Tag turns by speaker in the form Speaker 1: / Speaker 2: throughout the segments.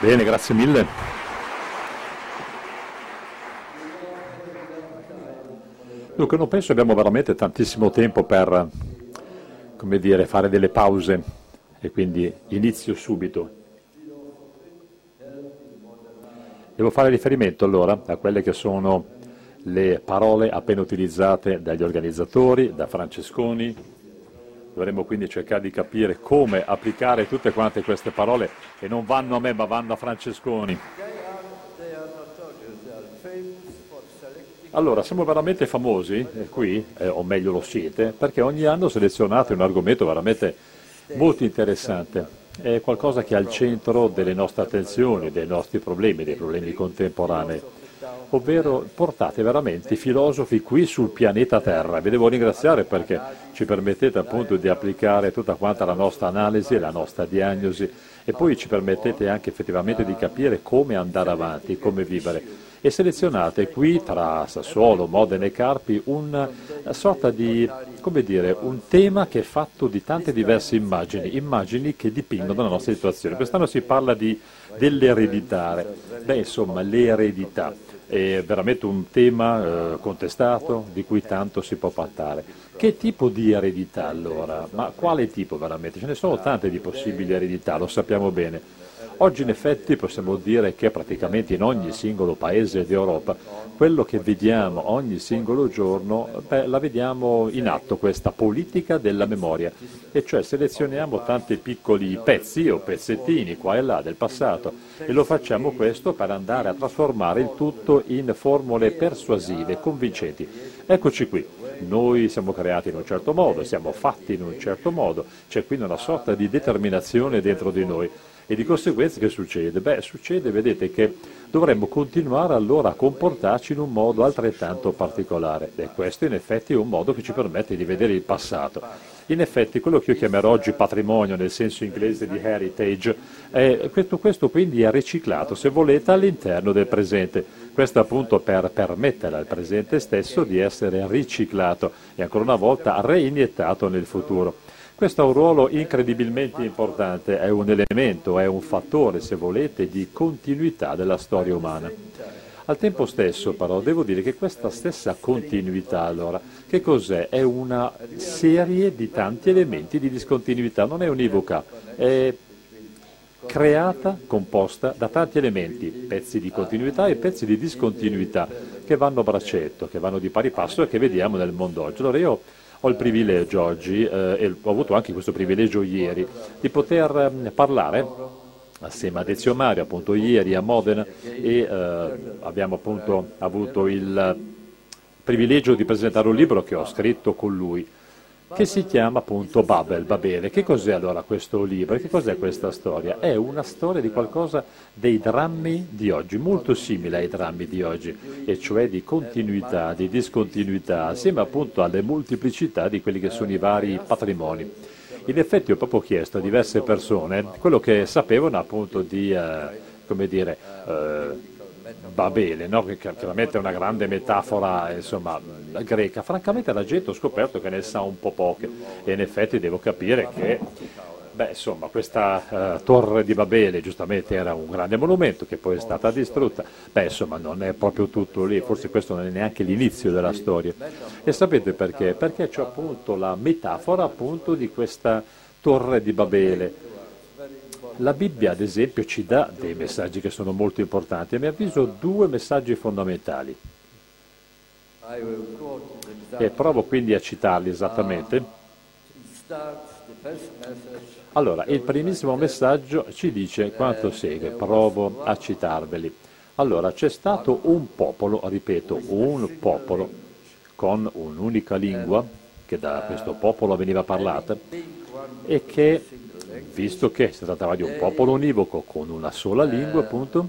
Speaker 1: Bene, grazie mille. Dunque, non penso abbiamo veramente tantissimo tempo per, come dire, fare delle pause e quindi inizio subito. Devo fare riferimento allora a quelle che sono le parole appena utilizzate dagli organizzatori, da Francesconi. Dovremmo quindi cercare di capire come applicare tutte quante queste parole che non vanno a me ma vanno a Francesconi. Allora, siamo veramente famosi eh, qui, eh, o meglio lo siete, perché ogni anno selezionate un argomento veramente molto interessante è qualcosa che è al centro delle nostre attenzioni, dei nostri problemi, dei problemi contemporanei, ovvero portate veramente i filosofi qui sul pianeta Terra. Vi devo ringraziare perché ci permettete appunto di applicare tutta quanta la nostra analisi, la nostra diagnosi e poi ci permettete anche effettivamente di capire come andare avanti, come vivere e selezionate qui tra Sassuolo, Modena e Carpi una sorta di, come dire, un tema che è fatto di tante diverse immagini, immagini che dipingono la nostra situazione. Quest'anno si parla di, dell'ereditare, beh insomma l'eredità è veramente un tema eh, contestato di cui tanto si può parlare. Che tipo di eredità allora? Ma quale tipo veramente? Ce ne sono tante di possibili eredità, lo sappiamo bene. Oggi in effetti possiamo dire che praticamente in ogni singolo paese d'Europa quello che vediamo ogni singolo giorno, beh, la vediamo in atto questa politica della memoria, e cioè selezioniamo tanti piccoli pezzi o pezzettini qua e là del passato e lo facciamo questo per andare a trasformare il tutto in formule persuasive, convincenti. Eccoci qui, noi siamo creati in un certo modo, siamo fatti in un certo modo, c'è quindi una sorta di determinazione dentro di noi. E di conseguenza che succede? Beh, succede, vedete, che dovremmo continuare allora a comportarci in un modo altrettanto particolare. E questo in effetti è un modo che ci permette di vedere il passato. In effetti quello che io chiamerò oggi patrimonio nel senso inglese di heritage, è, questo, questo quindi è riciclato, se volete, all'interno del presente. Questo appunto per permettere al presente stesso di essere riciclato e ancora una volta reiniettato nel futuro. Questo ha un ruolo incredibilmente importante, è un elemento, è un fattore, se volete, di continuità della storia umana. Al tempo stesso, però, devo dire che questa stessa continuità, allora, che cos'è? È una serie di tanti elementi di discontinuità, non è univoca, è creata, composta da tanti elementi, pezzi di continuità e pezzi di discontinuità, che vanno a braccetto, che vanno di pari passo e che vediamo nel mondo oggi. Allora io ho il privilegio oggi, eh, e ho avuto anche questo privilegio ieri, di poter eh, parlare assieme a Dezio Mario, appunto ieri a Modena, e eh, abbiamo appunto avuto il privilegio di presentare un libro che ho scritto con lui, che si chiama appunto Babel, Babele. Che cos'è allora questo libro? Che cos'è questa storia? È una storia di qualcosa dei drammi di oggi, molto simile ai drammi di oggi, e cioè di continuità, di discontinuità, assieme appunto alle molteplicità di quelli che sono i vari patrimoni. In effetti ho proprio chiesto a diverse persone quello che sapevano appunto di, eh, come dire, eh, Babele, no? che chiaramente è una grande metafora insomma, greca. Francamente la gente ho scoperto che ne sa un po' poche e in effetti devo capire che beh, insomma, questa uh, torre di Babele giustamente era un grande monumento che poi è stata distrutta, beh insomma non è proprio tutto lì, forse questo non è neanche l'inizio della storia. E sapete perché? Perché c'è appunto la metafora appunto di questa torre di Babele la Bibbia, ad esempio, ci dà dei messaggi che sono molto importanti. A mio avviso due messaggi fondamentali. E provo quindi a citarli esattamente. Allora, il primissimo messaggio ci dice quanto segue, provo a citarveli. Allora, c'è stato un popolo, ripeto, un popolo con un'unica lingua, che da questo popolo veniva parlata, e che visto che si trattava di un popolo univoco con una sola lingua, appunto,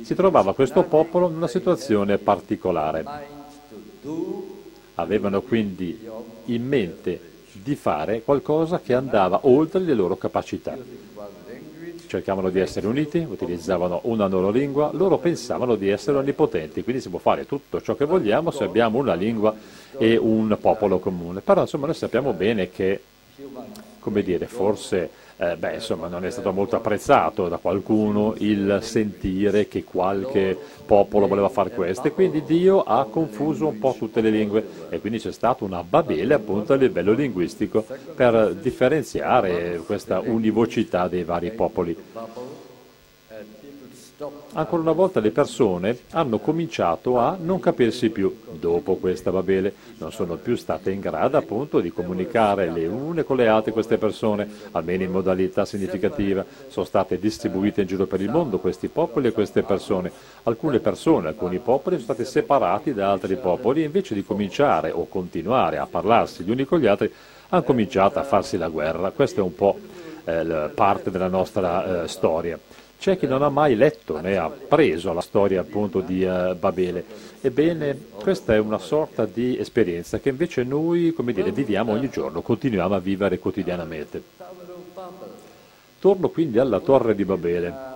Speaker 1: si trovava questo popolo in una situazione particolare. Avevano quindi in mente di fare qualcosa che andava oltre le loro capacità cercavano di essere uniti, utilizzavano una loro lingua, loro pensavano di essere onnipotenti, quindi si può fare tutto ciò che vogliamo se abbiamo una lingua e un popolo comune. Però insomma noi sappiamo bene che come dire, forse eh, beh, insomma, non è stato molto apprezzato da qualcuno il sentire che qualche popolo voleva fare questo. E quindi Dio ha confuso un po' tutte le lingue. E quindi c'è stata una babele appunto a livello linguistico per differenziare questa univocità dei vari popoli ancora una volta le persone hanno cominciato a non capirsi più. Dopo questa Babele, non sono più state in grado appunto di comunicare le une con le altre queste persone, almeno in modalità significativa, sono state distribuite in giro per il mondo questi popoli e queste persone, alcune persone, alcuni popoli sono stati separati da altri popoli e invece di cominciare o continuare a parlarsi gli uni con gli altri hanno cominciato a farsi la guerra, questa è un po' eh, parte della nostra eh, storia. C'è chi non ha mai letto né ha preso la storia appunto di uh, Babele. Ebbene, questa è una sorta di esperienza che invece noi, come dire, viviamo ogni giorno, continuiamo a vivere quotidianamente. Torno quindi alla torre di Babele.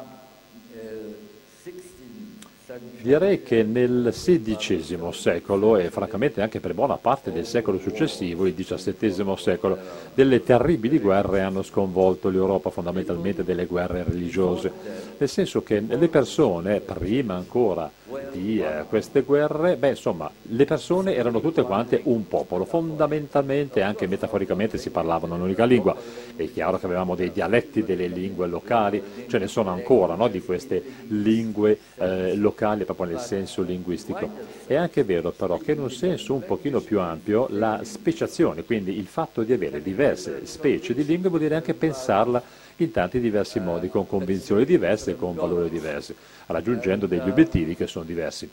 Speaker 1: Direi che nel XVI secolo e francamente anche per buona parte del secolo successivo, il XVII secolo, delle terribili guerre hanno sconvolto l'Europa, fondamentalmente delle guerre religiose, nel senso che le persone, prima ancora eh, queste guerre, beh insomma, le persone erano tutte quante un popolo, fondamentalmente, anche metaforicamente si parlavano un'unica lingua, è chiaro che avevamo dei dialetti delle lingue locali, ce ne sono ancora no, di queste lingue eh, locali proprio nel senso linguistico. È anche vero però che in un senso un pochino più ampio la speciazione, quindi il fatto di avere diverse specie di lingue vuol dire anche pensarla in tanti diversi modi, con convinzioni diverse e con valori diversi, raggiungendo degli obiettivi che sono diversi.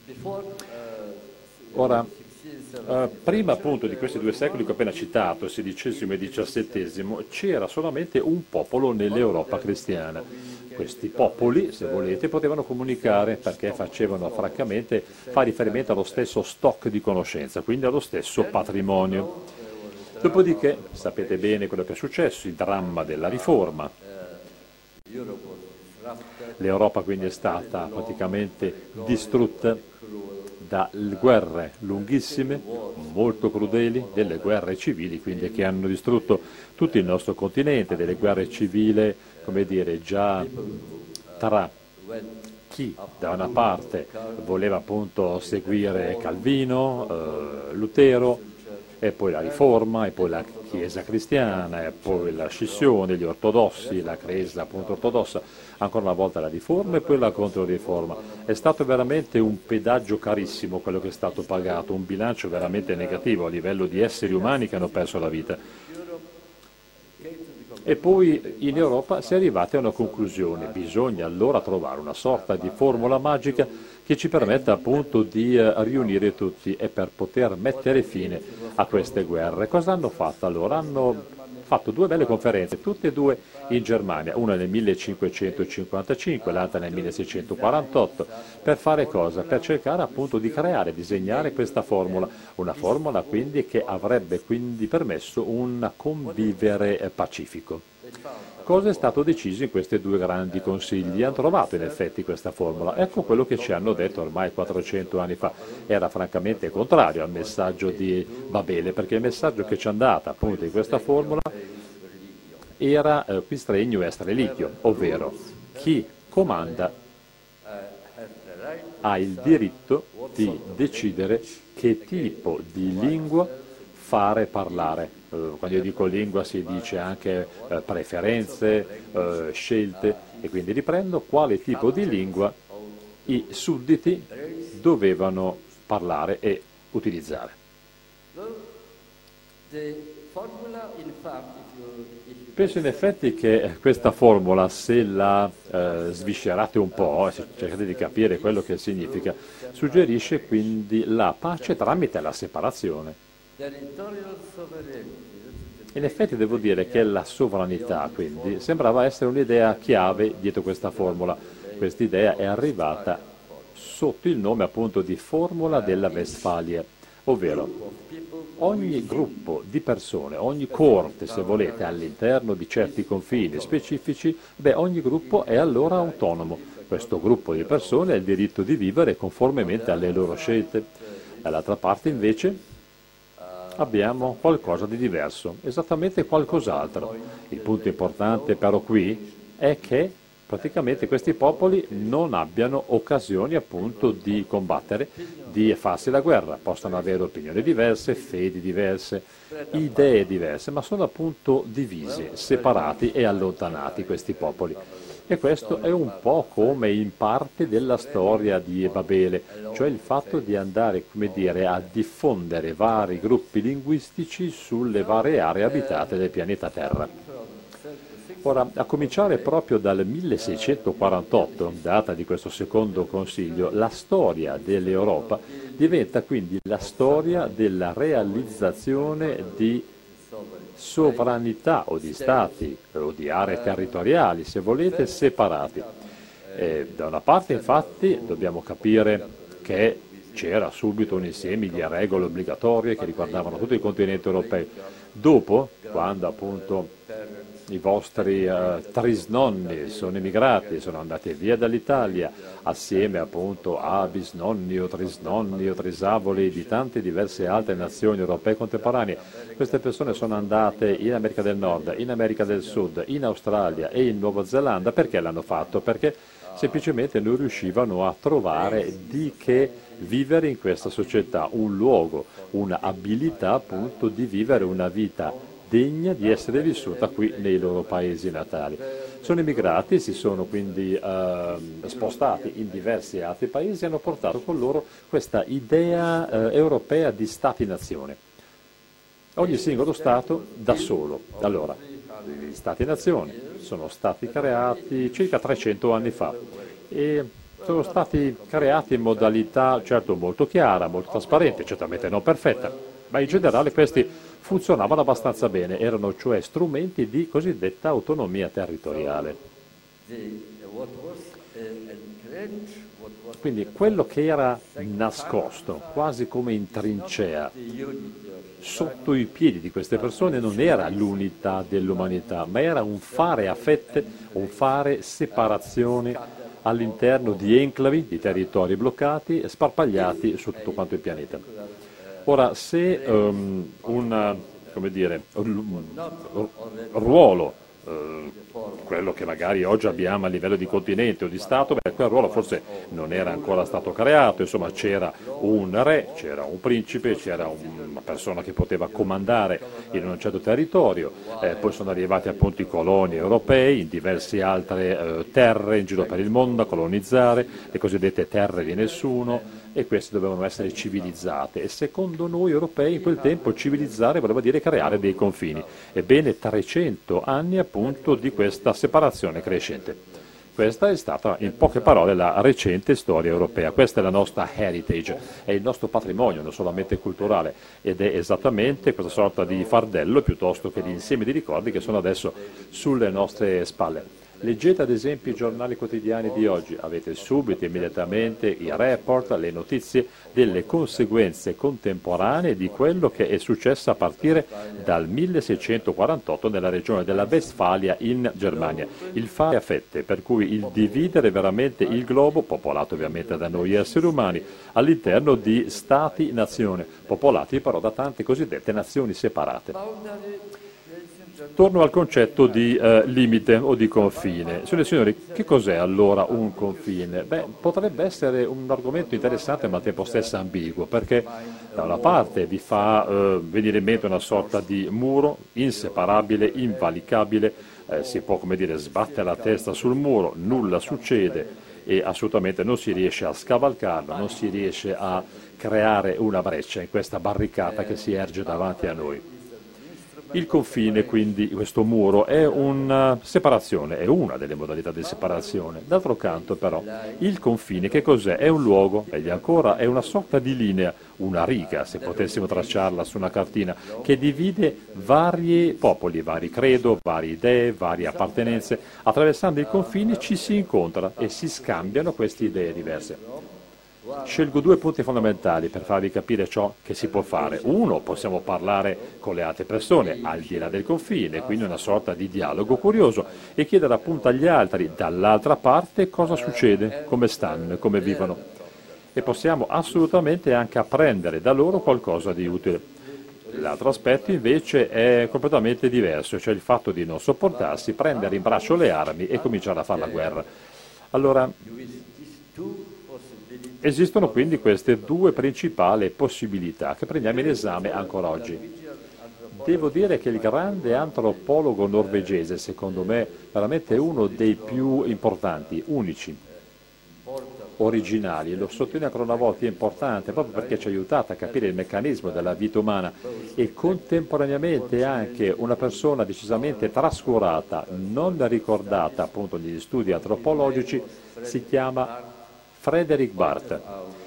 Speaker 1: Ora, Uh, prima appunto di questi due secoli che ho appena citato, XVI e XVII, c'era solamente un popolo nell'Europa cristiana. Questi popoli, se volete, potevano comunicare perché facevano francamente, fa riferimento allo stesso stock di conoscenza, quindi allo stesso patrimonio. Dopodiché sapete bene quello che è successo, il dramma della riforma, L'Europa quindi è stata praticamente distrutta da guerre lunghissime, molto crudeli, delle guerre civili quindi che hanno distrutto tutto il nostro continente, delle guerre civili, come dire, già tra chi da una parte voleva appunto seguire Calvino, eh, Lutero, e poi la riforma, e poi la Chiesa cristiana, e poi la scissione, gli ortodossi, la Chiesa appunto ortodossa, ancora una volta la riforma e poi la controriforma. È stato veramente un pedaggio carissimo quello che è stato pagato, un bilancio veramente negativo a livello di esseri umani che hanno perso la vita. E poi in Europa si è arrivati a una conclusione, bisogna allora trovare una sorta di formula magica che ci permetta appunto di eh, riunire tutti e per poter mettere fine a queste guerre. Cosa hanno fatto allora? Hanno fatto due belle conferenze, tutte e due in Germania, una nel 1555, l'altra nel 1648, per fare cosa? Per cercare appunto di creare, disegnare questa formula, una formula quindi che avrebbe quindi permesso un convivere pacifico. Cosa è stato deciso in questi due grandi consigli? Hanno trovato in effetti questa formula. Ecco quello che ci hanno detto ormai 400 anni fa. Era francamente contrario al messaggio di Babele, perché il messaggio che ci hanno dato appunto in questa formula era eh, quis regno est religio, ovvero chi comanda ha il diritto di decidere che tipo di lingua fare parlare. Eh, quando io dico lingua si dice anche eh, preferenze, eh, scelte e quindi riprendo quale tipo di lingua i sudditi dovevano parlare e utilizzare. Penso in effetti che questa formula, se la eh, sviscerate un po', se cercate di capire quello che significa, suggerisce quindi la pace tramite la separazione. In effetti devo dire che la sovranità quindi sembrava essere un'idea chiave dietro questa formula. Questa idea è arrivata sotto il nome appunto di formula della Westfalia, ovvero ogni gruppo di persone, ogni corte se volete all'interno di certi confini specifici, beh ogni gruppo è allora autonomo. Questo gruppo di persone ha il diritto di vivere conformemente alle loro scelte. Dall'altra parte invece abbiamo qualcosa di diverso, esattamente qualcos'altro. Il punto importante però qui è che praticamente questi popoli non abbiano occasioni appunto di combattere, di farsi la guerra, possono avere opinioni diverse, fedi diverse, idee diverse, ma sono appunto divisi, separati e allontanati questi popoli. E questo è un po' come in parte della storia di Babele, cioè il fatto di andare come dire, a diffondere vari gruppi linguistici sulle varie aree abitate del pianeta Terra. Ora, a cominciare proprio dal 1648, data di questo secondo consiglio, la storia dell'Europa diventa quindi la storia della realizzazione di sovranità o di stati o di aree territoriali, se volete, separati. E da una parte infatti dobbiamo capire che c'era subito un insieme di regole obbligatorie che riguardavano tutto il continente europeo. Dopo, quando appunto i vostri uh, trisnonni sono emigrati, sono andati via dall'Italia assieme appunto a bisnonni o trisnonni o trisavoli di tante diverse altre nazioni europee contemporanee. Queste persone sono andate in America del Nord, in America del Sud, in Australia e in Nuova Zelanda. Perché l'hanno fatto? Perché semplicemente non riuscivano a trovare di che vivere in questa società, un luogo, un'abilità appunto di vivere una vita degna di essere vissuta qui nei loro paesi natali. Sono emigrati, si sono quindi eh, spostati in diversi altri paesi e hanno portato con loro questa idea eh, europea di Stati-nazione. Ogni singolo Stato da solo. Allora, Stati-nazioni sono stati creati circa 300 anni fa e sono stati creati in modalità certo molto chiara, molto trasparente, certamente non perfetta, ma in generale questi funzionavano abbastanza bene, erano cioè strumenti di cosiddetta autonomia territoriale. Quindi quello che era nascosto, quasi come in trincea, sotto i piedi di queste persone non era l'unità dell'umanità, ma era un fare a fette, un fare separazione all'interno di enclavi, di territori bloccati, sparpagliati su tutto quanto il pianeta. Ora, se um, un, dire, ruolo, uh, quello che magari oggi abbiamo a livello di continente o di Stato, beh, quel ruolo forse non era ancora stato creato, insomma c'era un re, c'era un principe, c'era una persona che poteva comandare in un certo territorio, eh, poi sono arrivati appunto i coloni europei in diverse altre eh, terre in giro per il mondo a colonizzare, le cosiddette terre di nessuno, e queste dovevano essere civilizzate e secondo noi europei in quel tempo civilizzare voleva dire creare dei confini. Ebbene 300 anni appunto di questa separazione crescente. Questa è stata, in poche parole, la recente storia europea. Questa è la nostra heritage, è il nostro patrimonio, non solamente culturale, ed è esattamente questa sorta di fardello piuttosto che di insieme di ricordi che sono adesso sulle nostre spalle. Leggete ad esempio i giornali quotidiani di oggi, avete subito, immediatamente i report, le notizie delle conseguenze contemporanee di quello che è successo a partire dal 1648 nella regione della Westfalia in Germania. Il fare a fette, per cui il dividere veramente il globo, popolato ovviamente da noi esseri umani, all'interno di stati-nazione, popolati però da tante cosiddette nazioni separate. Torno al concetto di eh, limite o di confine. Signore e signori, che cos'è allora un confine? Beh, potrebbe essere un argomento interessante ma al tempo stesso ambiguo, perché da una parte vi fa eh, venire in mente una sorta di muro inseparabile, invalicabile, eh, si può come dire sbattere la testa sul muro, nulla succede e assolutamente non si riesce a scavalcarlo, non si riesce a creare una breccia in questa barricata che si erge davanti a noi. Il confine, quindi, questo muro, è una separazione, è una delle modalità di separazione. D'altro canto, però, il confine che cos'è? È un luogo, meglio ancora, è una sorta di linea, una riga, se potessimo tracciarla su una cartina, che divide vari popoli, vari credo, varie idee, varie appartenenze. Attraversando il confine ci si incontra e si scambiano queste idee diverse. Scelgo due punti fondamentali per farvi capire ciò che si può fare. Uno, possiamo parlare con le altre persone al di là del confine, quindi una sorta di dialogo curioso e chiedere appunto agli altri dall'altra parte cosa succede, come stanno, come vivono. E possiamo assolutamente anche apprendere da loro qualcosa di utile. L'altro aspetto invece è completamente diverso, cioè il fatto di non sopportarsi, prendere in braccio le armi e cominciare a fare la guerra. Allora, esistono quindi queste due principali possibilità che prendiamo in esame ancora oggi. Devo dire che il grande antropologo norvegese, secondo me, veramente uno dei più importanti, unici, originali, lo sottolineo ancora una volta, è importante proprio perché ci ha aiutato a capire il meccanismo della vita umana e contemporaneamente anche una persona decisamente trascurata, non ricordata appunto negli studi antropologici, si chiama Frederick Barth.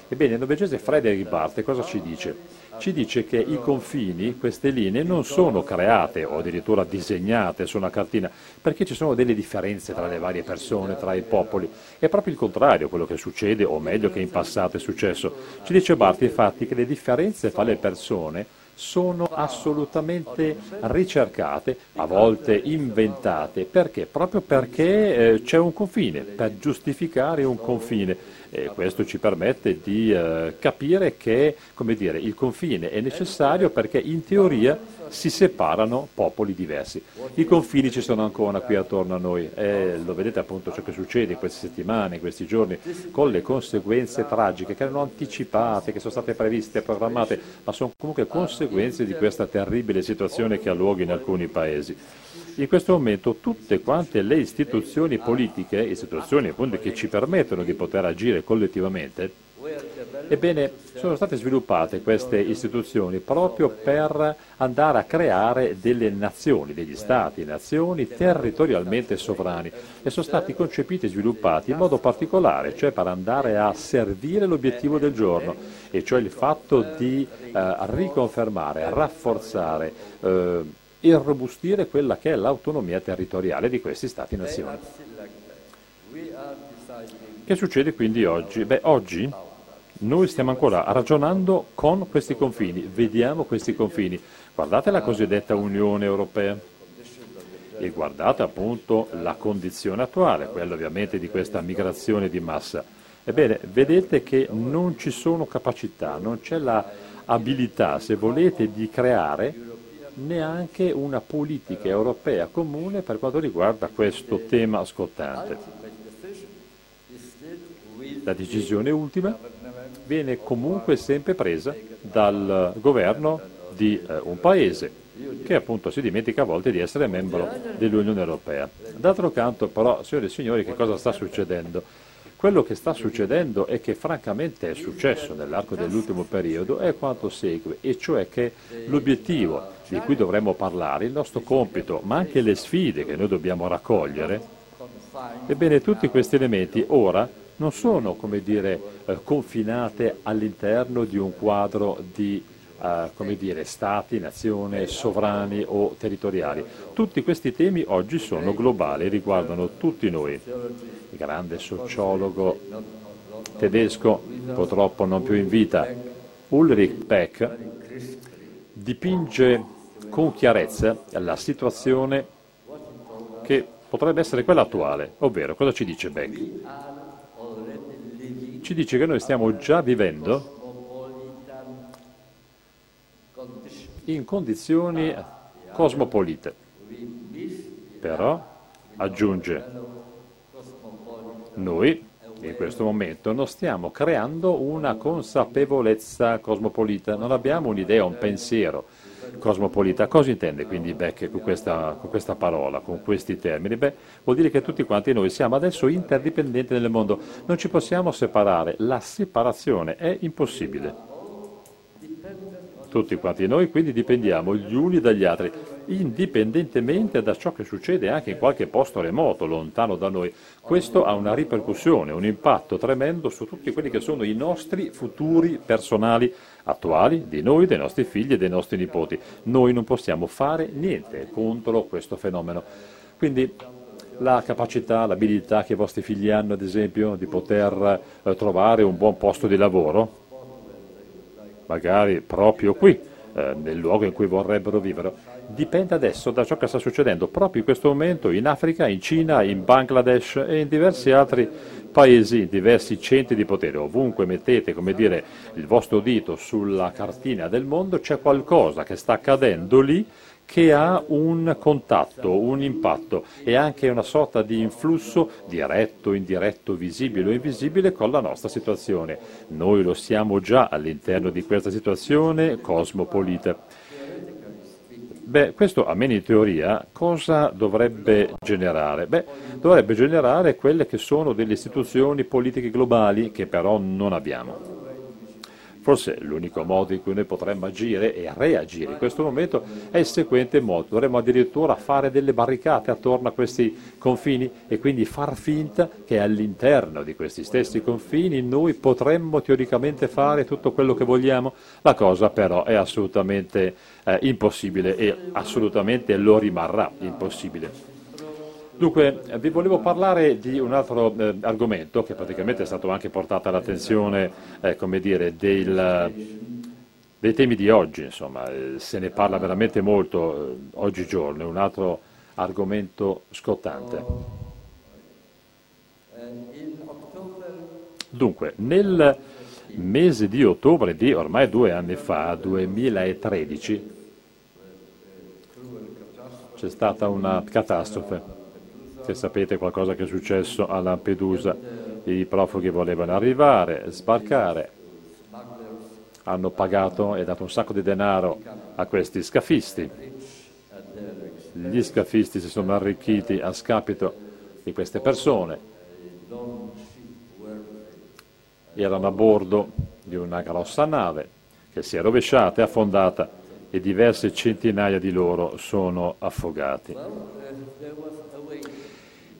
Speaker 1: Ebbene, il norvegese Frederick Barth cosa ci dice? ci dice che i confini, queste linee, non sono create o addirittura disegnate su una cartina, perché ci sono delle differenze tra le varie persone, tra i popoli. È proprio il contrario quello che succede, o meglio che in passato è successo. Ci dice Barti infatti che le differenze tra le persone sono assolutamente ricercate, a volte inventate. Perché? Proprio perché eh, c'è un confine, per giustificare un confine e questo ci permette di eh, capire che dire, il confine è necessario perché in teoria si separano popoli diversi. I confini ci sono ancora qui attorno a noi e lo vedete appunto ciò che succede in queste settimane, in questi giorni, con le conseguenze tragiche che erano anticipate, che sono state previste, programmate, ma sono comunque conseguenze di questa terribile situazione che ha luogo in alcuni paesi in questo momento tutte quante le istituzioni politiche, istituzioni appunto che ci permettono di poter agire collettivamente, ebbene sono state sviluppate queste istituzioni proprio per andare a creare delle nazioni, degli stati, nazioni territorialmente sovrani e sono stati concepiti e sviluppati in modo particolare, cioè per andare a servire l'obiettivo del giorno, e cioè il fatto di eh, riconfermare, rafforzare, eh, irrobustire quella che è l'autonomia territoriale di questi Stati-nazioni. Che succede quindi oggi? Beh, oggi noi stiamo ancora ragionando con questi confini, vediamo questi confini. Guardate la cosiddetta Unione Europea e guardate appunto la condizione attuale, quella ovviamente di questa migrazione di massa. Ebbene, vedete che non ci sono capacità, non c'è l'abilità, se volete, di creare neanche una politica europea comune per quanto riguarda questo tema scottante. La decisione ultima viene comunque sempre presa dal governo di eh, un paese che appunto si dimentica a volte di essere membro dell'Unione Europea. D'altro canto però, signore e signori, che cosa sta succedendo? Quello che sta succedendo e che francamente è successo nell'arco dell'ultimo periodo è quanto segue, e cioè che l'obiettivo di cui dovremmo parlare, il nostro compito, ma anche le sfide che noi dobbiamo raccogliere, ebbene tutti questi elementi ora non sono, come dire, eh, confinate all'interno di un quadro di Uh, come dire, stati, nazioni, sovrani o territoriali. Tutti questi temi oggi sono globali, riguardano tutti noi il grande sociologo tedesco, purtroppo non più in vita, Ulrich Beck, dipinge con chiarezza la situazione che potrebbe essere quella attuale, ovvero cosa ci dice Beck? Ci dice che noi stiamo già vivendo in condizioni cosmopolite, però aggiunge noi in questo momento non stiamo creando una consapevolezza cosmopolita, non abbiamo un'idea, un pensiero cosmopolita. Cosa intende quindi Beck con questa, con questa, parola, con questi termini? Beh, vuol dire che tutti quanti noi siamo adesso interdipendenti nel mondo, non ci possiamo separare, la separazione è impossibile. Tutti quanti noi quindi dipendiamo gli uni dagli altri, indipendentemente da ciò che succede anche in qualche posto remoto, lontano da noi. Questo ha una ripercussione, un impatto tremendo su tutti quelli che sono i nostri futuri personali attuali, di noi, dei nostri figli e dei nostri nipoti. Noi non possiamo fare niente contro questo fenomeno. Quindi la capacità, l'abilità che i vostri figli hanno, ad esempio, di poter eh, trovare un buon posto di lavoro, magari proprio qui, eh, nel luogo in cui vorrebbero vivere. Dipende adesso da ciò che sta succedendo proprio in questo momento in Africa, in Cina, in Bangladesh e in diversi altri paesi, diversi centri di potere. Ovunque mettete, dire, il vostro dito sulla cartina del mondo, c'è qualcosa che sta accadendo lì che ha un contatto, un impatto e anche una sorta di influsso diretto, indiretto, visibile o invisibile con la nostra situazione. Noi lo siamo già all'interno di questa situazione cosmopolita. Beh, questo almeno in teoria cosa dovrebbe generare? Beh, dovrebbe generare quelle che sono delle istituzioni politiche globali che però non abbiamo. Forse l'unico modo in cui noi potremmo agire e reagire in questo momento è il seguente modo. Dovremmo addirittura fare delle barricate attorno a questi confini e quindi far finta che all'interno di questi stessi confini noi potremmo teoricamente fare tutto quello che vogliamo. La cosa però è assolutamente eh, impossibile e assolutamente lo rimarrà impossibile. Dunque, vi volevo parlare di un altro eh, argomento che praticamente è stato anche portato all'attenzione, eh, dei temi di oggi, insomma, eh, se ne parla veramente molto eh, oggigiorno, è un altro argomento scottante. Dunque, nel mese di ottobre di ormai due anni fa, 2013, c'è stata una catastrofe se sapete qualcosa che è successo a Lampedusa. I profughi volevano arrivare, sbarcare, hanno pagato e dato un sacco di denaro a questi scafisti. Gli scafisti si sono arricchiti a scapito di queste persone. Erano a bordo di una grossa nave che si è rovesciata e affondata e diverse centinaia di loro sono affogati.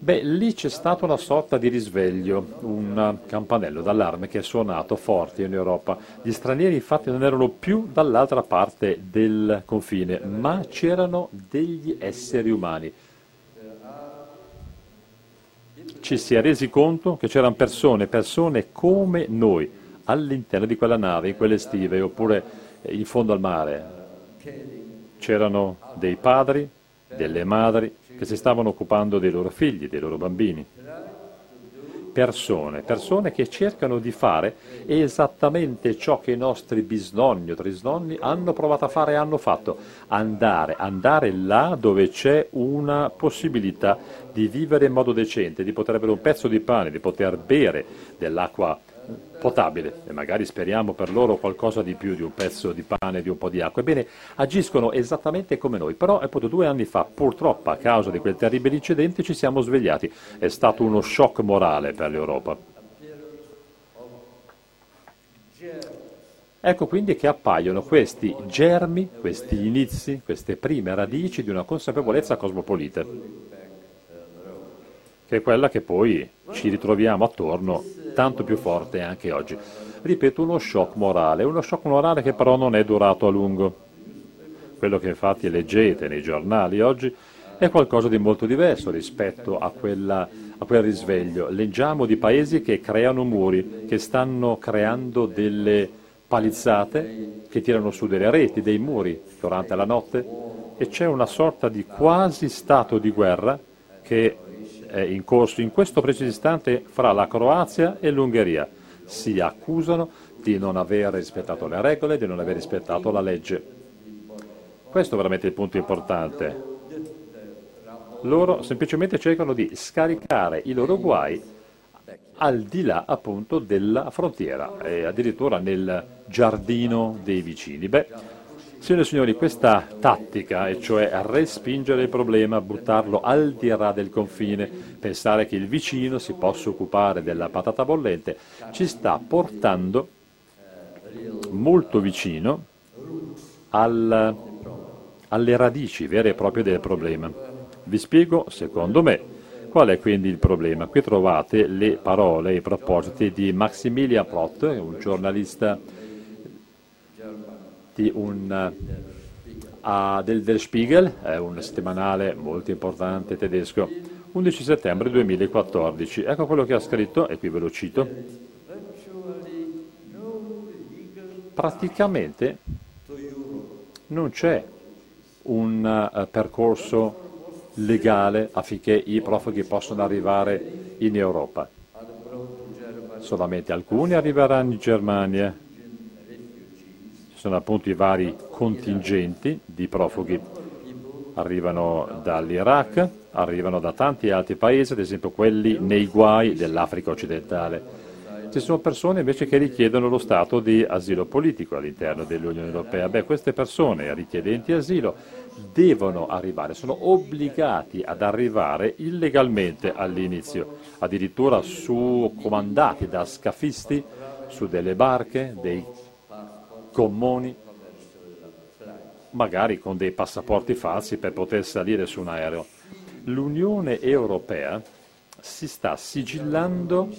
Speaker 1: Beh, lì c'è stata una sorta di risveglio, un campanello d'allarme che è suonato forte in Europa. Gli stranieri infatti non erano più dall'altra parte del confine, ma c'erano degli esseri umani. Ci si è resi conto che c'erano persone, persone come noi, all'interno di quella nave, in quelle stive, oppure in fondo al mare. C'erano dei padri, delle madri, che si stavano occupando dei loro figli, dei loro bambini. Persone, persone che cercano di fare esattamente ciò che i nostri bisnonni o trisnonni hanno provato a fare e hanno fatto, andare, andare là dove c'è una possibilità di vivere in modo decente, di poter avere un pezzo di pane, di poter bere dell'acqua potabile e magari speriamo per loro qualcosa di più di un pezzo di pane, di un po' di acqua. Ebbene, agiscono esattamente come noi, però appunto due anni fa, purtroppo a causa di quel terribile incidente, ci siamo svegliati. È stato uno shock morale per l'Europa. Ecco quindi che appaiono questi germi, questi inizi, queste prime radici di una consapevolezza cosmopolita, che è quella che poi ci ritroviamo attorno tanto più forte anche oggi. Ripeto, uno shock morale, uno shock morale che però non è durato a lungo. Quello che infatti leggete nei giornali oggi è qualcosa di molto diverso rispetto a, quella, a quel risveglio. Leggiamo di paesi che creano muri, che stanno creando delle palizzate, che tirano su delle reti, dei muri durante la notte e c'è una sorta di quasi stato di guerra che è in corso in questo preciso istante fra la Croazia e l'Ungheria. Si accusano di non aver rispettato le regole, di non aver rispettato la legge. Questo è veramente il punto importante. Loro semplicemente cercano di scaricare i loro guai al di là appunto della frontiera e addirittura nel giardino dei vicini. Beh, Signore e signori, questa tattica, e cioè respingere il problema, buttarlo al di là del confine, pensare che il vicino si possa occupare della patata bollente, ci sta portando molto vicino al, alle radici vere e proprie del problema. Vi spiego, secondo me, qual è quindi il problema. Qui trovate le parole e i propositi di Maximilian Prott, un giornalista di un, uh, del, del Spiegel, è un settimanale molto importante tedesco, 11 settembre 2014. Ecco quello che ha scritto, e qui ve lo cito. Praticamente non c'è un uh, percorso legale affinché i profughi possano arrivare in Europa. Solamente alcuni arriveranno in Germania. Ci sono appunto i vari contingenti di profughi. Arrivano dall'Iraq, arrivano da tanti altri paesi, ad esempio quelli nei guai dell'Africa occidentale. Ci sono persone invece che richiedono lo stato di asilo politico all'interno dell'Unione Europea. Beh, queste persone richiedenti asilo devono arrivare, sono obbligati ad arrivare illegalmente all'inizio, addirittura su, comandati da scafisti su delle barche, dei gommoni, magari con dei passaporti falsi per poter salire su un aereo. L'Unione Europea si sta sigillando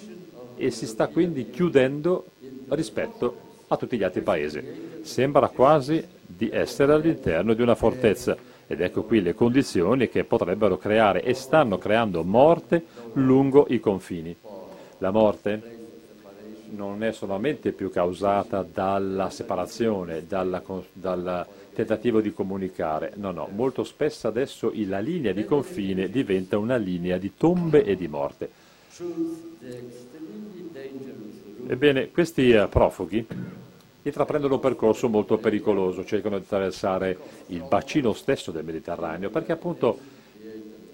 Speaker 1: e si sta quindi chiudendo rispetto a tutti gli altri paesi. Sembra quasi di essere all'interno di una fortezza ed ecco qui le condizioni che potrebbero creare e stanno creando morte lungo i confini. La morte non è solamente più causata dalla separazione, dalla, dal tentativo di comunicare, no, no, molto spesso adesso la linea di confine diventa una linea di tombe e di morte. Ebbene, questi eh, profughi intraprendono un percorso molto pericoloso, cercano di attraversare il bacino stesso del Mediterraneo, perché appunto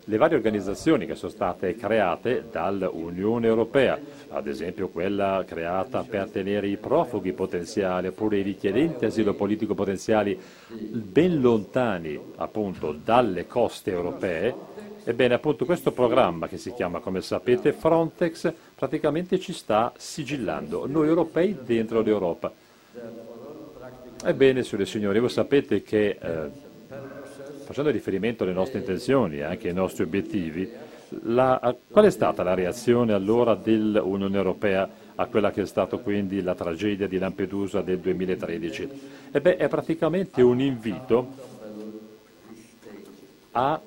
Speaker 1: le varie organizzazioni che sono state create dall'Unione Europea, ad esempio quella creata per tenere i profughi potenziali oppure i richiedenti asilo politico potenziali ben lontani appunto dalle coste europee, ebbene appunto questo programma che si chiama come sapete Frontex praticamente ci sta sigillando noi europei dentro l'Europa. Ebbene, signore e signori, voi sapete che, eh, facendo riferimento alle nostre intenzioni e anche ai nostri obiettivi, la, qual è stata la reazione allora dell'Unione Europea a quella che è stata quindi la tragedia di Lampedusa del 2013? E beh, è praticamente un invito a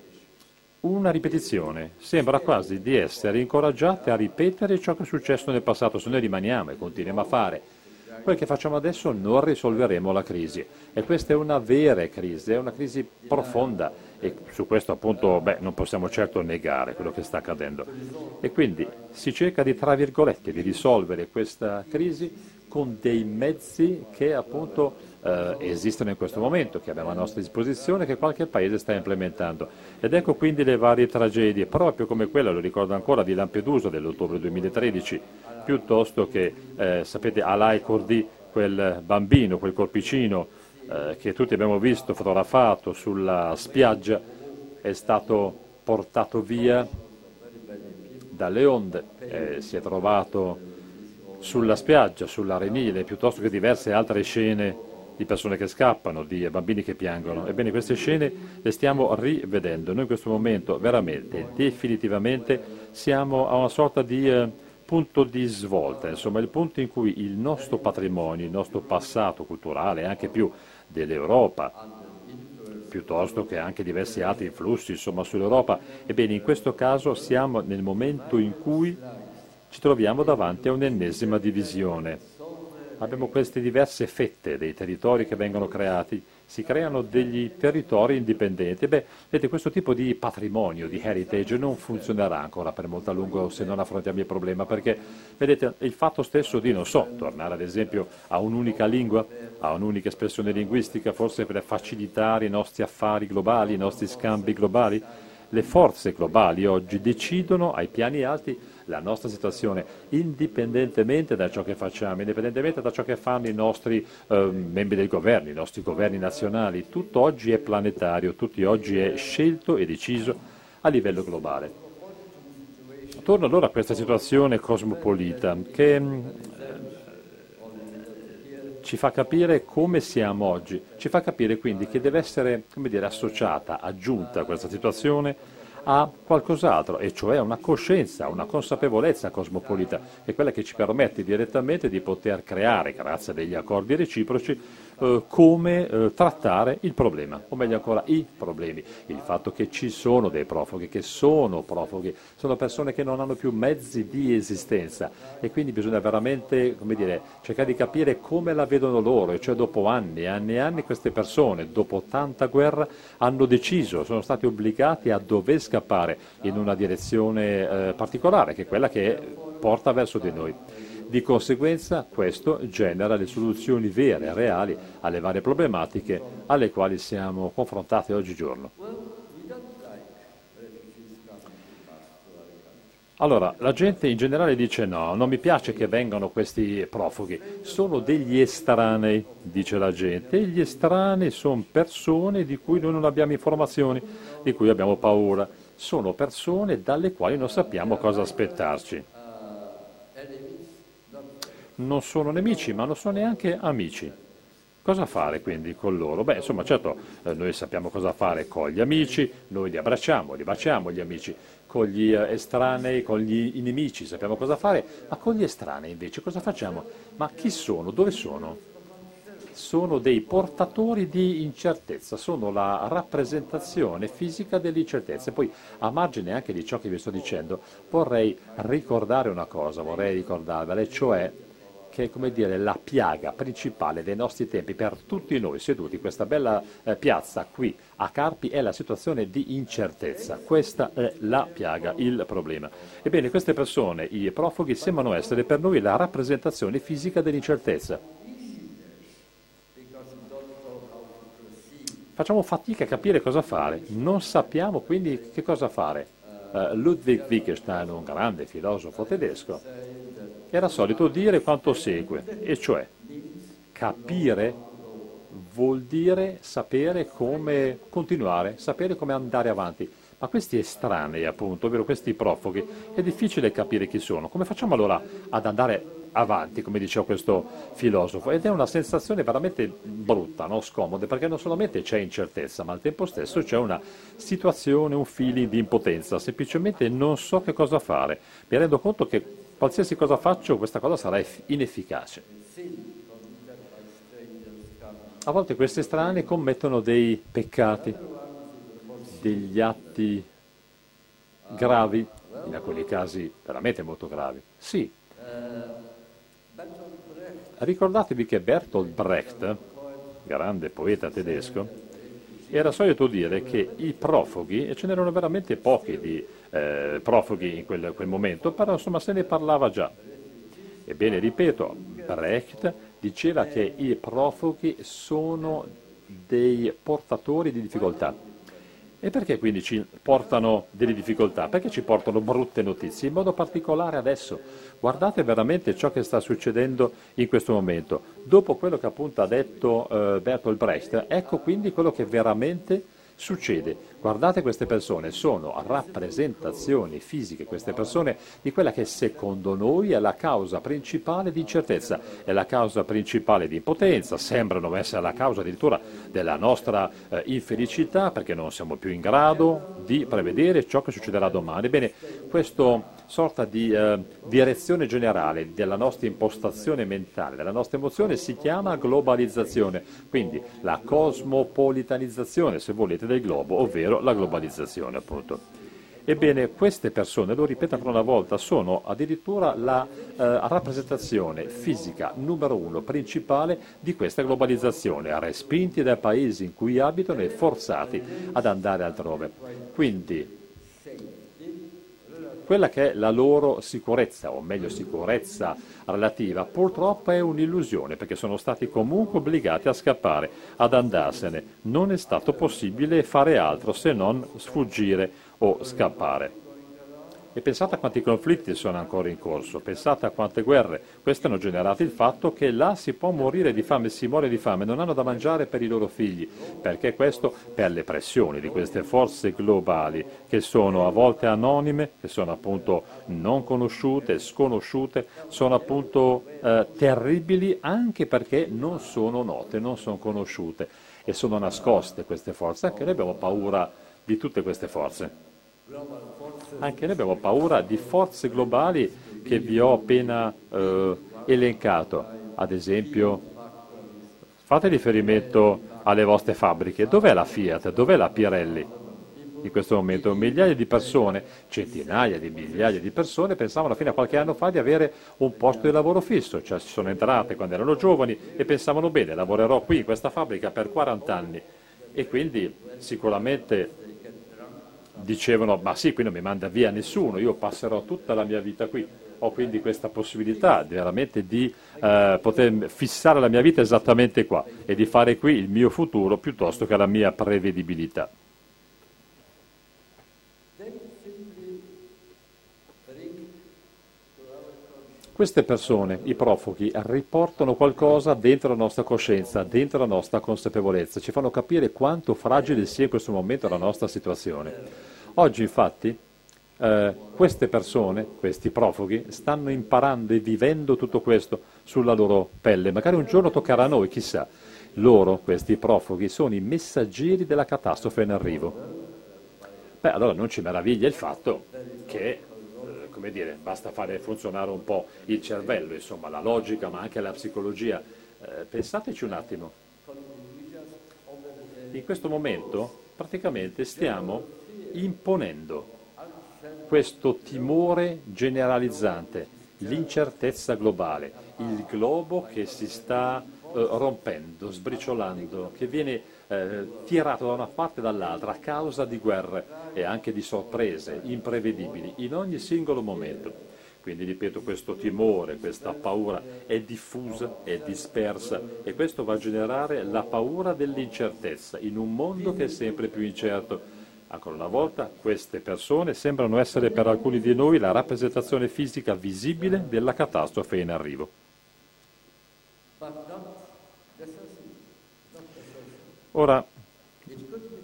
Speaker 1: una ripetizione. Sembra quasi di essere incoraggiati a ripetere ciò che è successo nel passato. Se noi rimaniamo e continuiamo a fare quel che facciamo adesso non risolveremo la crisi e questa è una vera crisi, è una crisi profonda e su questo appunto beh, non possiamo certo negare quello che sta accadendo. E quindi si cerca di, tra virgolette, di risolvere questa crisi con dei mezzi che appunto eh, esistono in questo momento, che abbiamo a nostra disposizione, che qualche paese sta implementando. Ed ecco quindi le varie tragedie, proprio come quella, lo ricordo ancora, di Lampedusa dell'ottobre 2013, piuttosto che, eh, sapete, Alai Cordi, quel bambino, quel corpicino eh, che tutti abbiamo visto fotografato sulla spiaggia, è stato portato via dalle onde, eh, si è trovato sulla spiaggia, sull'arenile, piuttosto che diverse altre scene di persone che scappano, di bambini che piangono. Ebbene, queste scene le stiamo rivedendo. Noi in questo momento veramente, definitivamente, siamo a una sorta di eh, punto di svolta, insomma, il punto in cui il nostro patrimonio, il nostro passato culturale, anche più dell'Europa, piuttosto che anche diversi altri influssi insomma, sull'Europa, ebbene in questo caso siamo nel momento in cui ci troviamo davanti a un'ennesima divisione. Abbiamo queste diverse fette dei territori che vengono creati, si creano degli territori indipendenti. Beh, vedete, questo tipo di patrimonio, di heritage, non funzionerà ancora per molto a lungo se non affrontiamo il problema, perché vedete, il fatto stesso di, non so, tornare ad esempio a un'unica lingua, a un'unica espressione linguistica, forse per facilitare i nostri affari globali, i nostri scambi globali, le forze globali oggi decidono ai piani alti la nostra situazione, indipendentemente da ciò che facciamo, indipendentemente da ciò che fanno i nostri eh, membri del governo, i nostri governi nazionali, tutto oggi è planetario, tutto oggi è scelto e deciso a livello globale. Torno allora a questa situazione cosmopolita che mm, ci fa capire come siamo oggi, ci fa capire quindi che deve essere dire, associata, aggiunta a questa situazione a qualcos'altro, e cioè una coscienza, una consapevolezza cosmopolita, che è quella che ci permette direttamente di poter creare, grazie a degli accordi reciproci, eh, come eh, trattare il problema, o meglio ancora i problemi. Il fatto che ci sono dei profughi, che sono profughi, sono persone che non hanno più mezzi di esistenza e quindi bisogna veramente dire, cercare di capire come la vedono loro, cioè dopo anni e anni e anni queste persone, dopo tanta guerra, hanno deciso, sono stati obbligati a dover scappare in una direzione eh, particolare, che è quella che porta verso di noi. Di conseguenza questo genera le soluzioni vere reali alle varie problematiche alle quali siamo confrontati oggigiorno. Allora, la gente in generale dice no, non mi piace che vengano questi profughi, sono degli estranei, dice la gente, e gli estranei sono persone di cui noi non abbiamo informazioni, di cui abbiamo paura, sono persone dalle quali non sappiamo cosa aspettarci non sono nemici, ma non sono neanche amici. Cosa fare quindi con loro? Beh, insomma, certo, eh, noi sappiamo cosa fare con gli amici, noi li abbracciamo, li baciamo gli amici, con gli eh, estranei, con gli nemici sappiamo cosa fare, ma con gli estranei invece cosa facciamo? Ma chi sono? Dove sono? Sono dei portatori di incertezza, sono la rappresentazione fisica dell'incertezza. E poi, a margine anche di ciò che vi sto dicendo, vorrei ricordare una cosa, vorrei ricordarvela, cioè che è come dire, la piaga principale dei nostri tempi per tutti noi seduti in questa bella eh, piazza qui a Carpi è la situazione di incertezza. Questa è la piaga, il problema. Ebbene, queste persone, i profughi, sembrano essere per noi la rappresentazione fisica dell'incertezza. Facciamo fatica a capire cosa fare, non sappiamo quindi che cosa fare. Uh, Ludwig Wittgenstein, un grande filosofo tedesco, era solito dire quanto segue, e cioè capire vuol dire sapere come continuare, sapere come andare avanti. Ma questi estranei, appunto, ovvero questi profughi, è difficile capire chi sono. Come facciamo allora ad andare avanti, come diceva questo filosofo? Ed è una sensazione veramente brutta, no? scomoda, perché non solamente c'è incertezza, ma al tempo stesso c'è una situazione, un feeling di impotenza. Semplicemente non so che cosa fare. Mi rendo conto che qualsiasi cosa faccio questa cosa sarà inefficace. A volte questi estranei commettono dei peccati, degli atti gravi, in alcuni casi veramente molto gravi. Sì. Ricordatevi che Bertolt Brecht, grande poeta tedesco, era solito dire che i profughi, e ce n'erano veramente pochi di eh, profughi in quel, quel, momento, però insomma se ne parlava già. Ebbene, ripeto, Brecht diceva che i profughi sono dei portatori di difficoltà. E perché quindi ci portano delle difficoltà? Perché ci portano brutte notizie, in modo particolare adesso. Guardate veramente ciò che sta succedendo in questo momento. Dopo quello che appunto ha detto eh, Bertolt Brecht, ecco quindi quello che veramente succede. Guardate queste persone, sono rappresentazioni fisiche, queste persone, di quella che secondo noi è la causa principale di incertezza, è la causa principale di impotenza, sembrano essere la causa addirittura della nostra eh, infelicità perché non siamo più in grado di prevedere ciò che succederà domani. Bene, questa sorta di eh, direzione generale della nostra impostazione mentale, della nostra emozione si chiama globalizzazione, quindi la cosmopolitanizzazione, se volete, del globo, ovvero la globalizzazione appunto. Ebbene, queste persone, lo ripeto ancora una volta, sono addirittura la eh, rappresentazione fisica numero uno principale di questa globalizzazione, respinti dai paesi in cui abitano e forzati ad andare altrove. Quindi quella che è la loro sicurezza, o meglio sicurezza relativa, purtroppo è un'illusione perché sono stati comunque obbligati a scappare, ad andarsene. Non è stato possibile fare altro se non sfuggire o scappare. E pensate a quanti conflitti sono ancora in corso, pensate a quante guerre. Queste hanno generato il fatto che là si può morire di fame, si muore di fame, non hanno da mangiare per i loro figli, perché questo per le pressioni di queste forze globali che sono a volte anonime, che sono appunto non conosciute, sconosciute, sono appunto eh, terribili anche perché non sono note, non sono conosciute e sono nascoste queste forze. Anche noi abbiamo paura di tutte queste forze. Anche noi abbiamo paura di forze globali che vi ho appena eh, elencato, ad esempio fate riferimento alle vostre fabbriche. Dov'è la Fiat? Dov'è la Pirelli? In questo momento migliaia di persone, centinaia di migliaia di persone pensavano fino a qualche anno fa di avere un posto di lavoro fisso, cioè si sono entrate quando erano giovani e pensavano bene, lavorerò qui in questa fabbrica per 40 anni e quindi sicuramente dicevano ma sì, qui non mi manda via nessuno, io passerò tutta la mia vita qui. Ho quindi questa possibilità veramente di eh, poter fissare la mia vita esattamente qua e di fare qui il mio futuro piuttosto che la mia prevedibilità. Queste persone, i profughi, riportano qualcosa dentro la nostra coscienza, dentro la nostra consapevolezza, ci fanno capire quanto fragile sia in questo momento la nostra situazione. Oggi infatti eh, queste persone, questi profughi, stanno imparando e vivendo tutto questo sulla loro pelle. Magari un giorno toccherà a noi, chissà. Loro, questi profughi, sono i messaggeri della catastrofe in arrivo. Beh, allora non ci meraviglia il fatto che come dire, basta fare funzionare un po' il cervello, insomma, la logica, ma anche la psicologia. Eh, pensateci un attimo. In questo momento praticamente stiamo imponendo questo timore generalizzante, l'incertezza globale, il globo che si sta eh, rompendo, sbriciolando, che viene eh, tirato da una parte e dall'altra a causa di guerre e anche di sorprese imprevedibili in ogni singolo momento. Quindi, ripeto, questo timore, questa paura è diffusa, è dispersa e questo va a generare la paura dell'incertezza in un mondo che è sempre più incerto. Ancora una volta, queste persone sembrano essere per alcuni di noi la rappresentazione fisica visibile della catastrofe in arrivo. Ora,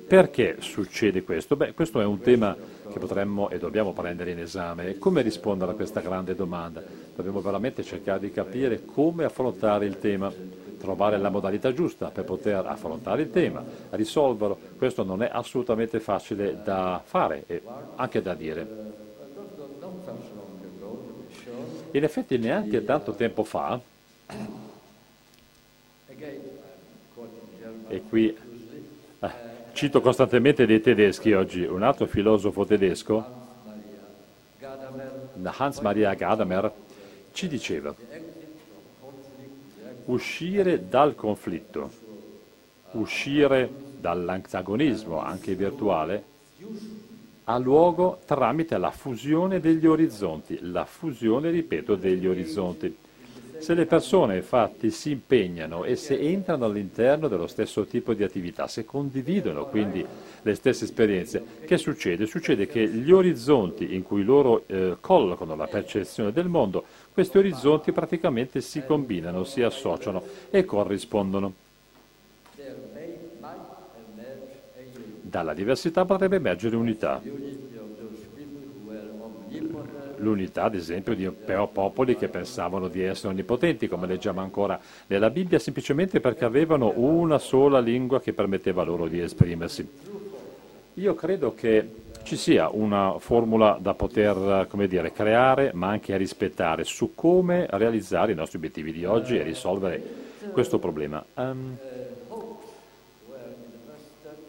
Speaker 1: perché succede questo? Beh, questo è un tema che potremmo e dobbiamo prendere in esame. Come rispondere a questa grande domanda? Dobbiamo veramente cercare di capire come affrontare il tema, trovare la modalità giusta per poter affrontare il tema, risolverlo. Questo non è assolutamente facile da fare e anche da dire. In effetti neanche tanto tempo fa, e qui Cito costantemente dei tedeschi oggi, un altro filosofo tedesco, Hans Maria Gadamer, ci diceva uscire dal conflitto, uscire dall'antagonismo, anche virtuale, ha luogo tramite la fusione degli orizzonti, la fusione, ripeto, degli orizzonti. Se le persone infatti si impegnano e se entrano all'interno dello stesso tipo di attività, se condividono quindi le stesse esperienze, che succede? Succede che gli orizzonti in cui loro eh, collocano la percezione del mondo, questi orizzonti praticamente si combinano, si associano e corrispondono. Dalla diversità potrebbe emergere unità l'unità, ad esempio, di popoli che pensavano di essere onnipotenti, come leggiamo ancora nella Bibbia, semplicemente perché avevano una sola lingua che permetteva loro di esprimersi. Io credo che ci sia una formula da poter dire, creare, ma anche rispettare su come realizzare i nostri obiettivi di oggi e risolvere questo problema. Um,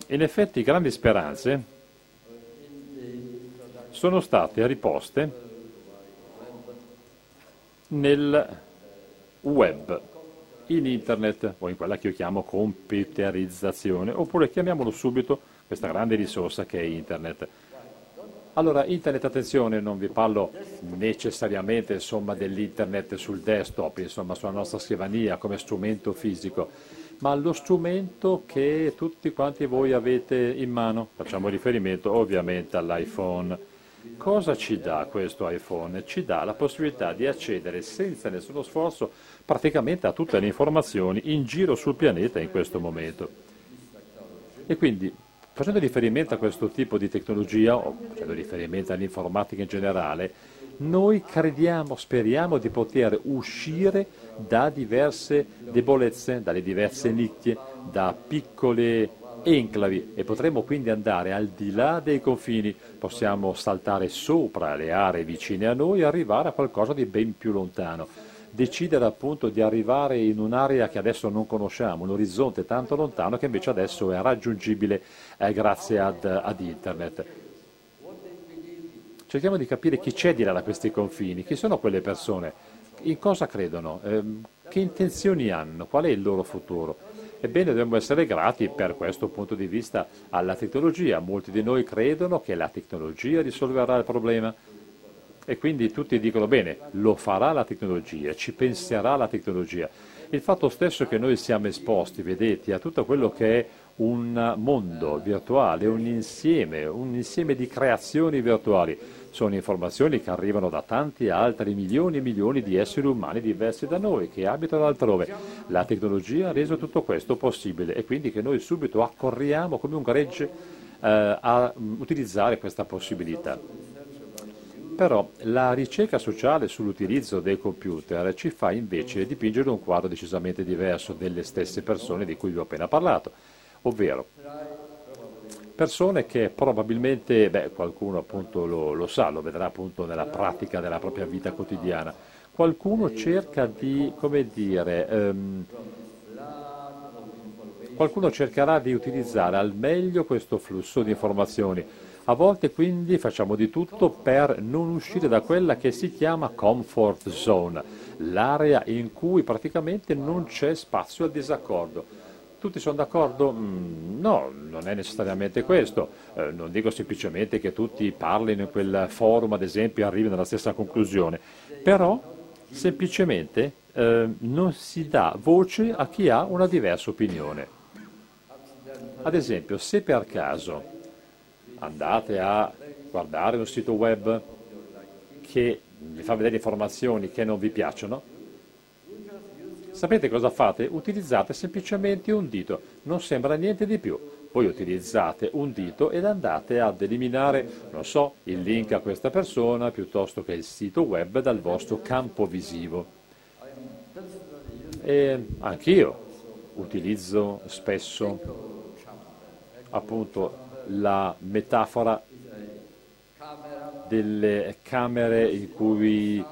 Speaker 1: in effetti grandi speranze sono state riposte nel web, in internet o in quella che io chiamo computerizzazione, oppure chiamiamolo subito questa grande risorsa che è internet. Allora, internet, attenzione, non vi parlo necessariamente insomma, dell'internet sul desktop, insomma, sulla nostra scrivania come strumento fisico, ma lo strumento che tutti quanti voi avete in mano. Facciamo riferimento ovviamente all'iPhone Cosa ci dà questo iPhone? Ci dà la possibilità di accedere senza nessuno sforzo praticamente a tutte le informazioni in giro sul pianeta in questo momento. E quindi, facendo riferimento a questo tipo di tecnologia, o facendo riferimento all'informatica in generale, noi crediamo, speriamo di poter uscire da diverse debolezze, dalle diverse nicchie, da piccole enclavi e potremmo quindi andare al di là dei confini, possiamo saltare sopra le aree vicine a noi e arrivare a qualcosa di ben più lontano. Decidere appunto di arrivare in un'area che adesso non conosciamo, un orizzonte tanto lontano che invece adesso è raggiungibile eh, grazie ad, ad internet. Cerchiamo di capire chi c'è di là da questi confini, chi sono quelle persone, in cosa credono, eh, che intenzioni hanno, qual è il loro futuro. Ebbene, dobbiamo essere grati per questo punto di vista alla tecnologia. Molti di noi credono che la tecnologia risolverà il problema e quindi tutti dicono bene, lo farà la tecnologia, ci penserà la tecnologia. Il fatto stesso che noi siamo esposti, vedete, a tutto quello che è un mondo virtuale, un insieme, un insieme di creazioni virtuali. Sono informazioni che arrivano da tanti altri milioni e milioni di esseri umani diversi da noi, che abitano altrove. La tecnologia ha reso tutto questo possibile e quindi che noi subito accorriamo come un gregge eh, a utilizzare questa possibilità. Però la ricerca sociale sull'utilizzo dei computer ci fa invece dipingere un quadro decisamente diverso delle stesse persone di cui vi ho appena parlato ovvero persone che probabilmente, beh, qualcuno appunto lo, lo, sa, lo vedrà appunto nella pratica della propria vita quotidiana, qualcuno cerca di, come dire, ehm, qualcuno cercherà di utilizzare al meglio questo flusso di informazioni. A volte quindi facciamo di tutto per non uscire da quella che si chiama comfort zone, l'area in cui praticamente non c'è spazio al disaccordo tutti sono d'accordo? Mm, no, non è necessariamente questo. Eh, non dico semplicemente che tutti parlino in quel forum, ad esempio, e arrivino alla stessa conclusione, però semplicemente eh, non si dà voce a chi ha una diversa opinione. Ad esempio, se per caso andate a guardare un sito web che vi fa vedere informazioni che non vi piacciono, Sapete cosa fate? Utilizzate semplicemente un dito, non sembra niente di più. Poi utilizzate un dito ed andate ad eliminare, non so, il link a questa persona piuttosto che il sito web dal vostro campo visivo. E anch'io utilizzo spesso appunto la metafora delle camere in cui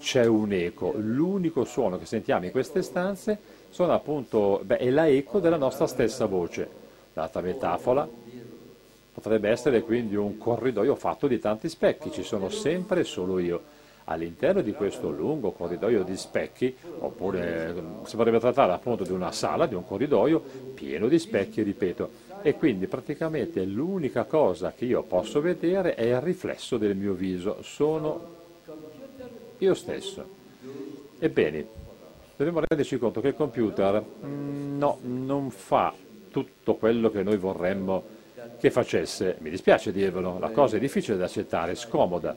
Speaker 1: c'è un eco. L'unico suono che sentiamo in queste stanze sono appunto, beh, è la eco della nostra stessa voce. L'altra metafora potrebbe essere quindi un corridoio fatto di tanti specchi, ci sono sempre solo io. All'interno di questo lungo corridoio di specchi, oppure si potrebbe trattare appunto di una sala, di un corridoio pieno di specchi, ripeto, e quindi praticamente l'unica cosa che io posso vedere è il riflesso del mio viso, sono io stesso. Ebbene, dobbiamo renderci conto che il computer mm, no, non fa tutto quello che noi vorremmo che facesse. Mi dispiace dirvelo, la cosa è difficile da accettare, scomoda.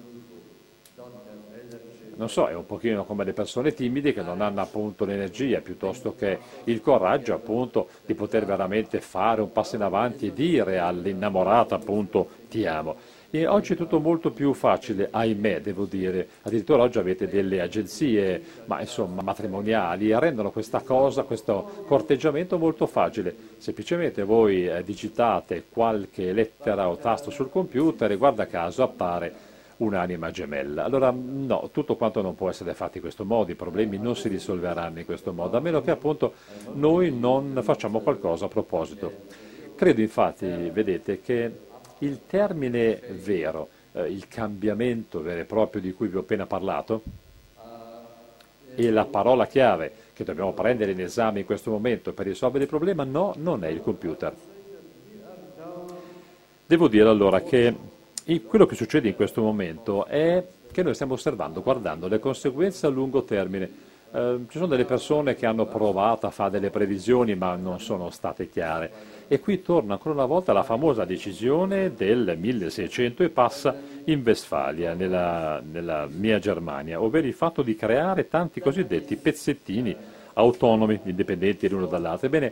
Speaker 1: Non so, è un pochino come le persone timide che non hanno appunto l'energia piuttosto che il coraggio appunto di poter veramente fare un passo in avanti e dire all'innamorata appunto ti amo. E oggi è tutto molto più facile, ahimè, devo dire. Addirittura oggi avete delle agenzie, ma insomma, matrimoniali, rendono questa cosa, questo corteggiamento molto facile. Semplicemente voi eh, digitate qualche lettera o tasto sul computer e guarda caso appare un'anima gemella. Allora no, tutto quanto non può essere fatto in questo modo, i problemi non si risolveranno in questo modo, a meno che appunto noi non facciamo qualcosa a proposito. Credo infatti, vedete, che il termine vero, eh, il cambiamento vero e proprio di cui vi ho appena parlato, e la parola chiave che dobbiamo prendere in esame in questo momento per risolvere il problema, no, non è il computer. Devo dire allora che quello che succede in questo momento è che noi stiamo osservando, guardando le conseguenze a lungo termine. Eh, ci sono delle persone che hanno provato a fare delle previsioni ma non sono state chiare e qui torna ancora una volta la famosa decisione del 1600 e passa in Westfalia, nella, nella mia Germania, ovvero il fatto di creare tanti cosiddetti pezzettini autonomi, indipendenti l'uno dall'altro. Ebbene,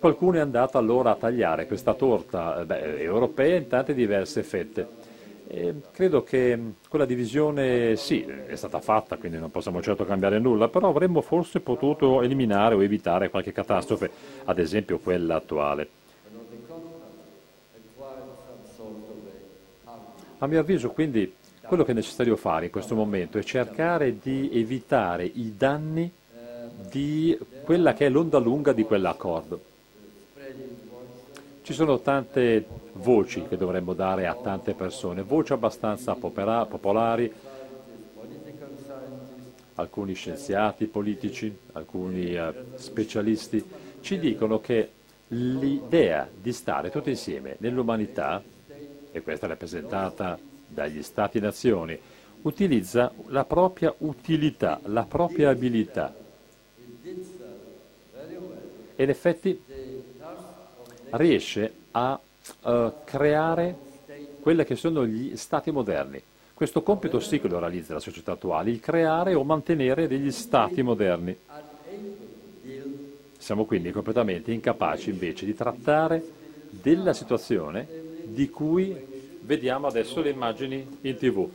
Speaker 1: qualcuno è andato allora a tagliare questa torta beh, europea in tante diverse fette. E credo che quella divisione sì, è stata fatta, quindi non possiamo certo cambiare nulla, però avremmo forse potuto eliminare o evitare qualche catastrofe, ad esempio quella attuale. A mio avviso quindi quello che è necessario fare in questo momento è cercare di evitare i danni di quella che è l'onda lunga di quell'accordo. Ci sono tante voci che dovremmo dare a tante persone, voci abbastanza popolari, alcuni scienziati politici, alcuni uh, specialisti, ci dicono che l'idea di stare tutti insieme nell'umanità, e questa è rappresentata dagli Stati-nazioni, utilizza la propria utilità, la propria abilità. E in effetti riesce a uh, creare quelli che sono gli stati moderni. Questo compito sì che lo realizza la società attuale, il creare o mantenere degli stati moderni. Siamo quindi completamente incapaci invece di trattare della situazione di cui vediamo adesso le immagini in tv.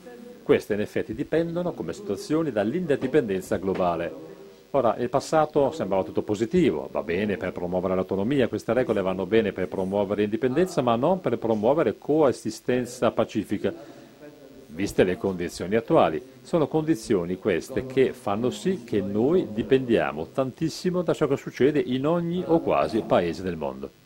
Speaker 1: Queste in effetti dipendono come situazioni dall'interdipendenza globale. Ora, il passato sembrava tutto positivo, va bene per promuovere l'autonomia, queste regole vanno bene per promuovere l'indipendenza, ma non per promuovere coesistenza pacifica, viste le condizioni attuali. Sono condizioni queste che fanno sì che noi dipendiamo tantissimo da ciò che succede in ogni o quasi paese del mondo.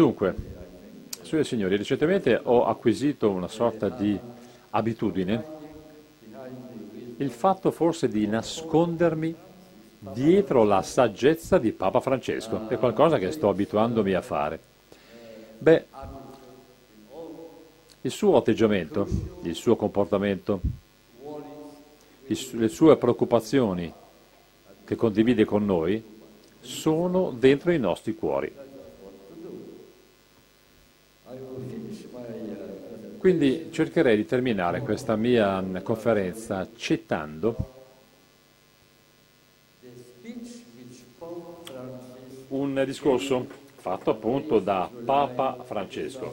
Speaker 1: Dunque, signore e signori, recentemente ho acquisito una sorta di abitudine, il fatto forse di nascondermi dietro la saggezza di Papa Francesco, è qualcosa che sto abituandomi a fare. Beh, il suo atteggiamento, il suo comportamento, le sue preoccupazioni che condivide con noi sono dentro i nostri cuori. Quindi cercherei di terminare questa mia conferenza citando un discorso fatto appunto da Papa Francesco.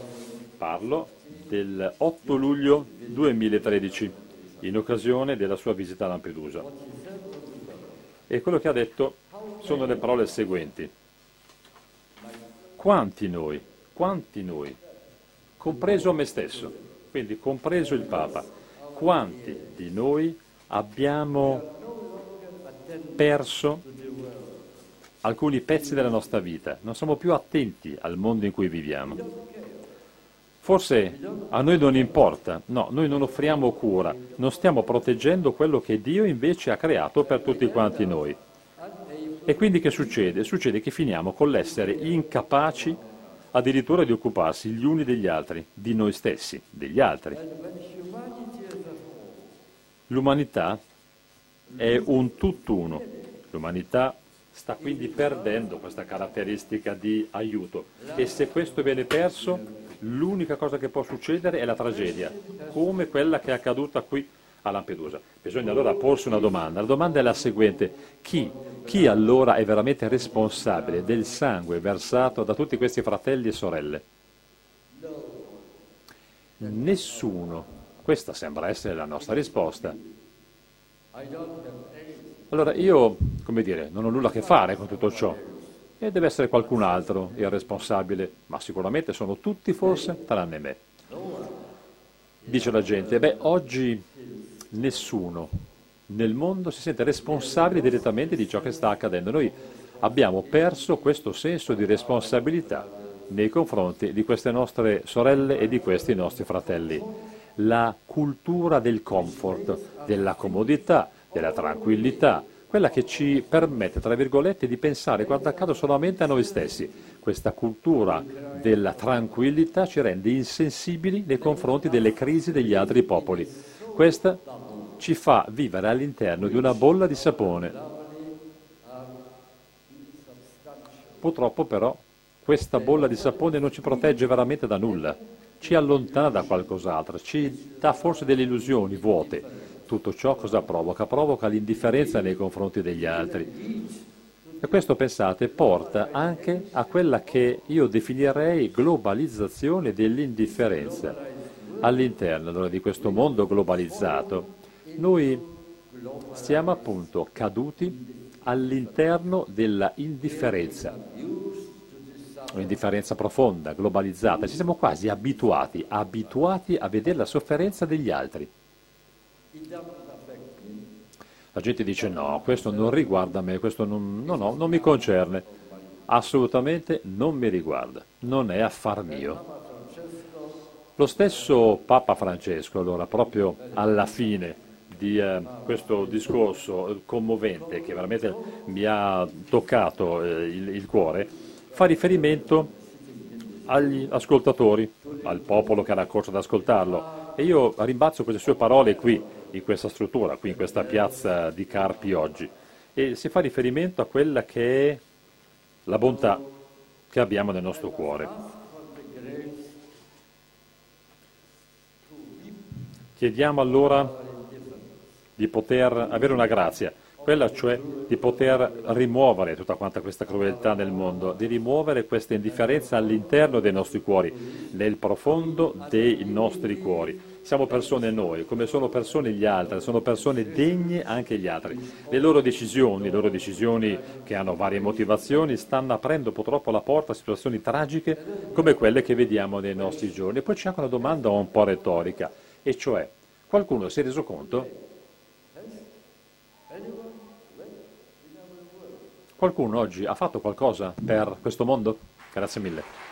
Speaker 1: Parlo del 8 luglio 2013, in occasione della sua visita a Lampedusa. E quello che ha detto sono le parole seguenti. Quanti noi, quanti noi compreso me stesso, quindi compreso il Papa. Quanti di noi abbiamo perso alcuni pezzi della nostra vita, non siamo più attenti al mondo in cui viviamo. Forse a noi non importa, no, noi non offriamo cura, non stiamo proteggendo quello che Dio invece ha creato per tutti quanti noi. E quindi che succede? Succede che finiamo con l'essere incapaci addirittura di occuparsi gli uni degli altri, di noi stessi, degli altri. L'umanità è un tutt'uno. L'umanità sta quindi perdendo questa caratteristica di aiuto e se questo viene perso, l'unica cosa che può succedere è la tragedia, come quella che è accaduta qui a Lampedusa. Bisogna allora porsi una domanda. La domanda è la seguente. Chi, chi allora è veramente responsabile del sangue versato da tutti questi fratelli e sorelle? Nessuno. Questa sembra essere la nostra risposta. Allora io, come dire, non ho nulla a che fare con tutto ciò e deve essere qualcun altro il responsabile, ma sicuramente sono tutti forse, tranne me. Dice la gente, beh, oggi nessuno nel mondo si sente responsabile direttamente di ciò che sta accadendo. Noi abbiamo perso questo senso di responsabilità nei confronti di queste nostre sorelle e di questi nostri fratelli. La cultura del comfort, della comodità, della tranquillità, quella che ci permette, tra virgolette, di pensare, guarda caso, solamente a noi stessi. Questa cultura della tranquillità ci rende insensibili nei confronti delle crisi degli altri popoli. Questa ci fa vivere all'interno di una bolla di sapone. Purtroppo però questa bolla di sapone non ci protegge veramente da nulla, ci allontana da qualcos'altro, ci dà forse delle illusioni vuote. Tutto ciò cosa provoca? Provoca l'indifferenza nei confronti degli altri. E questo, pensate, porta anche a quella che io definirei globalizzazione dell'indifferenza all'interno allora, di questo mondo globalizzato, noi Siamo appunto caduti all'interno della indifferenza, un'indifferenza profonda, globalizzata. Ci siamo quasi abituati, abituati a vedere la sofferenza degli altri. La gente dice no, questo non riguarda me, questo non, no, no, non mi concerne, assolutamente non mi riguarda, non è affar mio. Lo stesso Papa Francesco, allora, proprio alla fine di eh, questo discorso commovente che veramente mi ha toccato eh, il, il cuore, fa riferimento agli ascoltatori, al popolo che era accorso ad ascoltarlo. E io rimbalzo queste sue parole qui, in questa struttura, qui in questa piazza di Carpi oggi. E si fa riferimento a quella che è la bontà che abbiamo nel nostro cuore. Chiediamo allora di poter avere una grazia, quella cioè di poter rimuovere tutta quanta questa crudeltà nel mondo, di rimuovere questa indifferenza all'interno dei nostri cuori, nel profondo dei nostri cuori. Siamo persone noi, come sono persone gli altri, sono persone degne anche gli altri. Le loro decisioni, le loro decisioni che hanno varie motivazioni, stanno aprendo purtroppo la porta a situazioni tragiche come quelle che vediamo nei nostri giorni. E poi c'è anche una domanda un po' retorica, e cioè qualcuno si è reso conto Qualcuno oggi ha fatto qualcosa per questo mondo? Grazie mille.